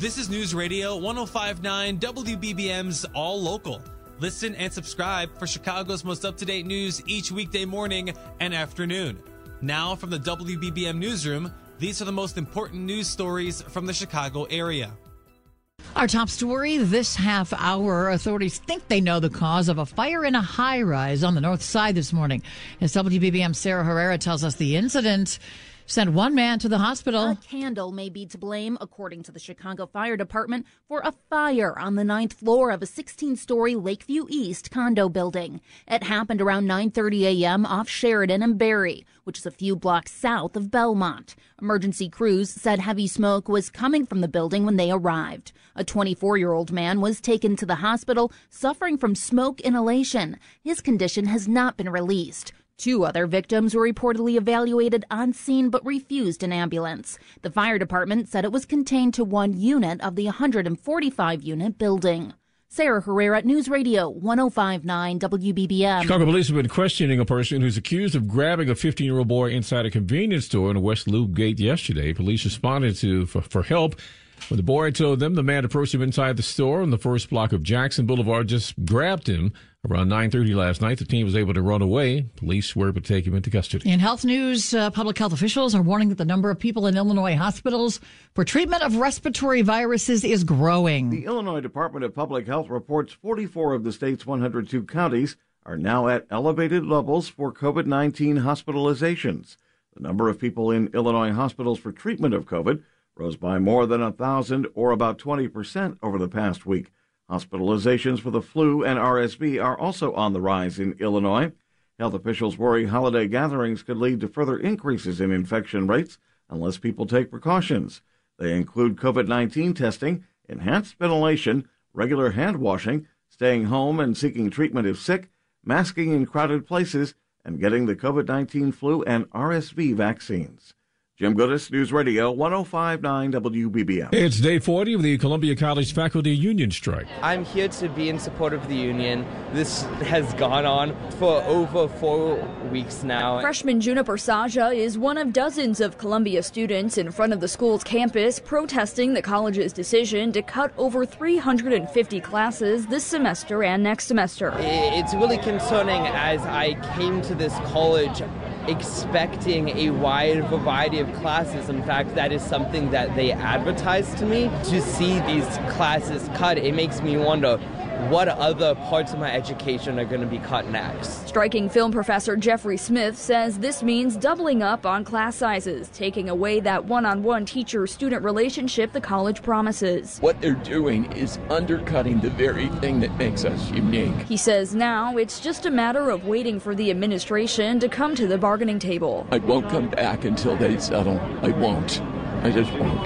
This is News Radio 1059 WBBM's All Local. Listen and subscribe for Chicago's most up to date news each weekday morning and afternoon. Now, from the WBBM Newsroom, these are the most important news stories from the Chicago area. Our top story this half hour authorities think they know the cause of a fire in a high rise on the north side this morning. As WBBM Sarah Herrera tells us the incident sent one man to the hospital. A candle may be to blame, according to the Chicago Fire Department, for a fire on the ninth floor of a 16-story Lakeview East condo building. It happened around 9:30 a.m. off Sheridan and Barry, which is a few blocks south of Belmont. Emergency crews said heavy smoke was coming from the building when they arrived. A 24-year-old man was taken to the hospital suffering from smoke inhalation. His condition has not been released. Two other victims were reportedly evaluated on scene but refused an ambulance. The fire department said it was contained to one unit of the 145 unit building. Sarah Herrera, News Radio 1059 WBBM. Chicago police have been questioning a person who's accused of grabbing a 15 year old boy inside a convenience store in West Loop Gate yesterday. Police responded to for, for help. When the boy told them the man approached him inside the store on the first block of Jackson Boulevard, just grabbed him. Around 9:30 last night, the team was able to run away. Police were able to take him into custody. In health news, uh, public health officials are warning that the number of people in Illinois hospitals for treatment of respiratory viruses is growing. The Illinois Department of Public Health reports 44 of the state's 102 counties are now at elevated levels for COVID-19 hospitalizations. The number of people in Illinois hospitals for treatment of COVID rose by more than a thousand, or about 20 percent, over the past week. Hospitalizations for the flu and RSV are also on the rise in Illinois. Health officials worry holiday gatherings could lead to further increases in infection rates unless people take precautions. They include COVID 19 testing, enhanced ventilation, regular hand washing, staying home and seeking treatment if sick, masking in crowded places, and getting the COVID 19 flu and RSV vaccines. Jim Goodis, News Radio 1059 WBBM. It's day 40 of the Columbia College Faculty Union strike. I'm here to be in support of the union. This has gone on for over four weeks now. Freshman Juniper Saja is one of dozens of Columbia students in front of the school's campus protesting the college's decision to cut over 350 classes this semester and next semester. It's really concerning as I came to this college expecting a wide variety of classes. In fact, that is something that they advertise to me. To see these classes cut, it makes me wonder what other parts of my education are going to be cut next. Striking film professor Jeffrey Smith says this means doubling up on class sizes, taking away that one on one teacher student relationship the college promises. What they're doing is undercutting the very thing that makes us unique. He says now it's just a matter of waiting for the administration to come to the bargaining table. I won't come back until they settle. I won't. I just won't.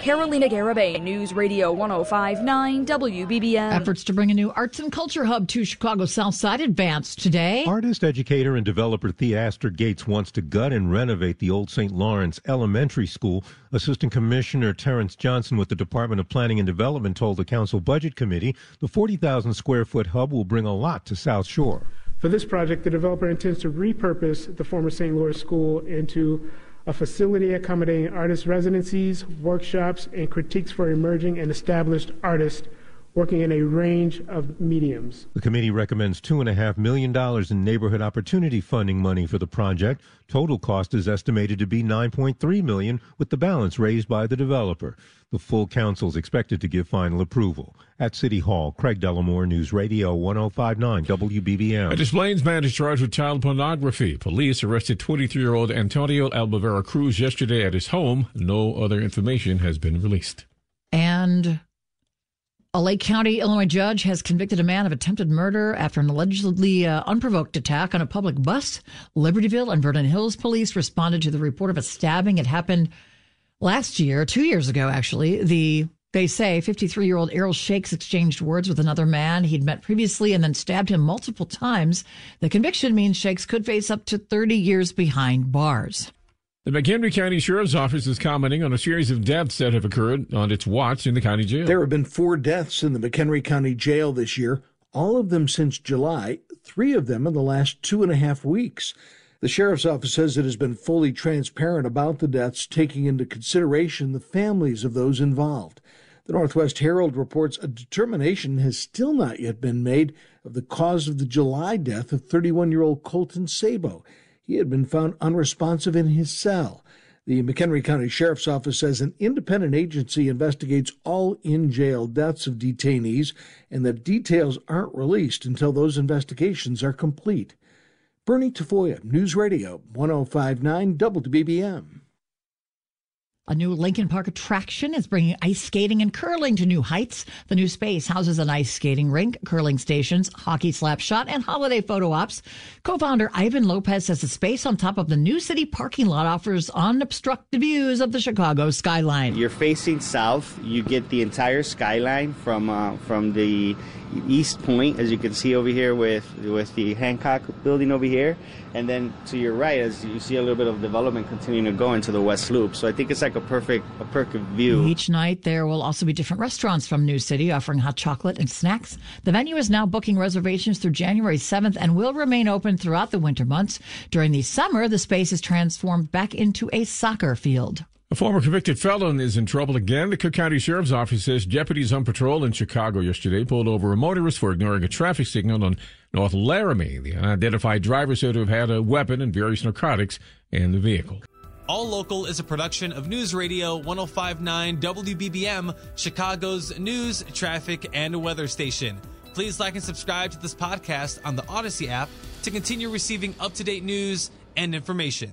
Carolina Garibay, News Radio 1059 WBBM. Efforts to bring a new arts and culture hub to Chicago's South Side advanced today. Artist, educator, and developer Theaster Gates wants to gut and renovate the old St. Lawrence Elementary School. Assistant Commissioner Terrence Johnson with the Department of Planning and Development told the Council Budget Committee the 40,000 square foot hub will bring a lot to South Shore. For this project, the developer intends to repurpose the former St. Lawrence School into a facility accommodating artist residencies, workshops, and critiques for emerging and established artists working in a range of mediums. The committee recommends $2.5 million in neighborhood opportunity funding money for the project. Total cost is estimated to be 9.3 million, with the balance raised by the developer. The full council is expected to give final approval. At City Hall, Craig Dellimore, News Radio 1059 WBBM. A Des Plaines man is charged with child pornography. Police arrested 23 year old Antonio Albavera Cruz yesterday at his home. No other information has been released. And a Lake County, Illinois judge has convicted a man of attempted murder after an allegedly uh, unprovoked attack on a public bus. Libertyville and Vernon Hills police responded to the report of a stabbing. It happened last year, two years ago, actually. The they say 53 year old Errol Shakes exchanged words with another man he'd met previously and then stabbed him multiple times. The conviction means Shakes could face up to 30 years behind bars. The McHenry County Sheriff's Office is commenting on a series of deaths that have occurred on its watch in the county jail. There have been four deaths in the McHenry County Jail this year, all of them since July, three of them in the last two and a half weeks. The sheriff's office says it has been fully transparent about the deaths, taking into consideration the families of those involved. The Northwest Herald reports a determination has still not yet been made of the cause of the July death of 31 year old Colton Sabo. He had been found unresponsive in his cell. The McHenry County Sheriff's Office says an independent agency investigates all in jail deaths of detainees and that details aren't released until those investigations are complete. Bernie Tafoya, News Radio 1059 WBBM. A new Lincoln Park attraction is bringing ice skating and curling to new heights. The new space houses an ice skating rink, curling stations, hockey slap shot, and holiday photo ops. Co-founder Ivan Lopez says the space on top of the new city parking lot offers unobstructed views of the Chicago skyline. You're facing south. You get the entire skyline from uh, from the east point, as you can see over here with with the Hancock building over here, and then to your right, as you see a little bit of development continuing to go into the West Loop. So I think it's like a perfect a perfect view. Each night there will also be different restaurants from New City offering hot chocolate and snacks. The venue is now booking reservations through January 7th and will remain open throughout the winter months. During the summer, the space is transformed back into a soccer field. A former convicted felon is in trouble again. The Cook County Sheriff's Office says deputies on patrol in Chicago yesterday pulled over a motorist for ignoring a traffic signal on North Laramie. The unidentified driver said to have had a weapon and various narcotics in the vehicle. All Local is a production of News Radio 1059 WBBM, Chicago's news, traffic, and weather station. Please like and subscribe to this podcast on the Audacy app to continue receiving up to date news and information.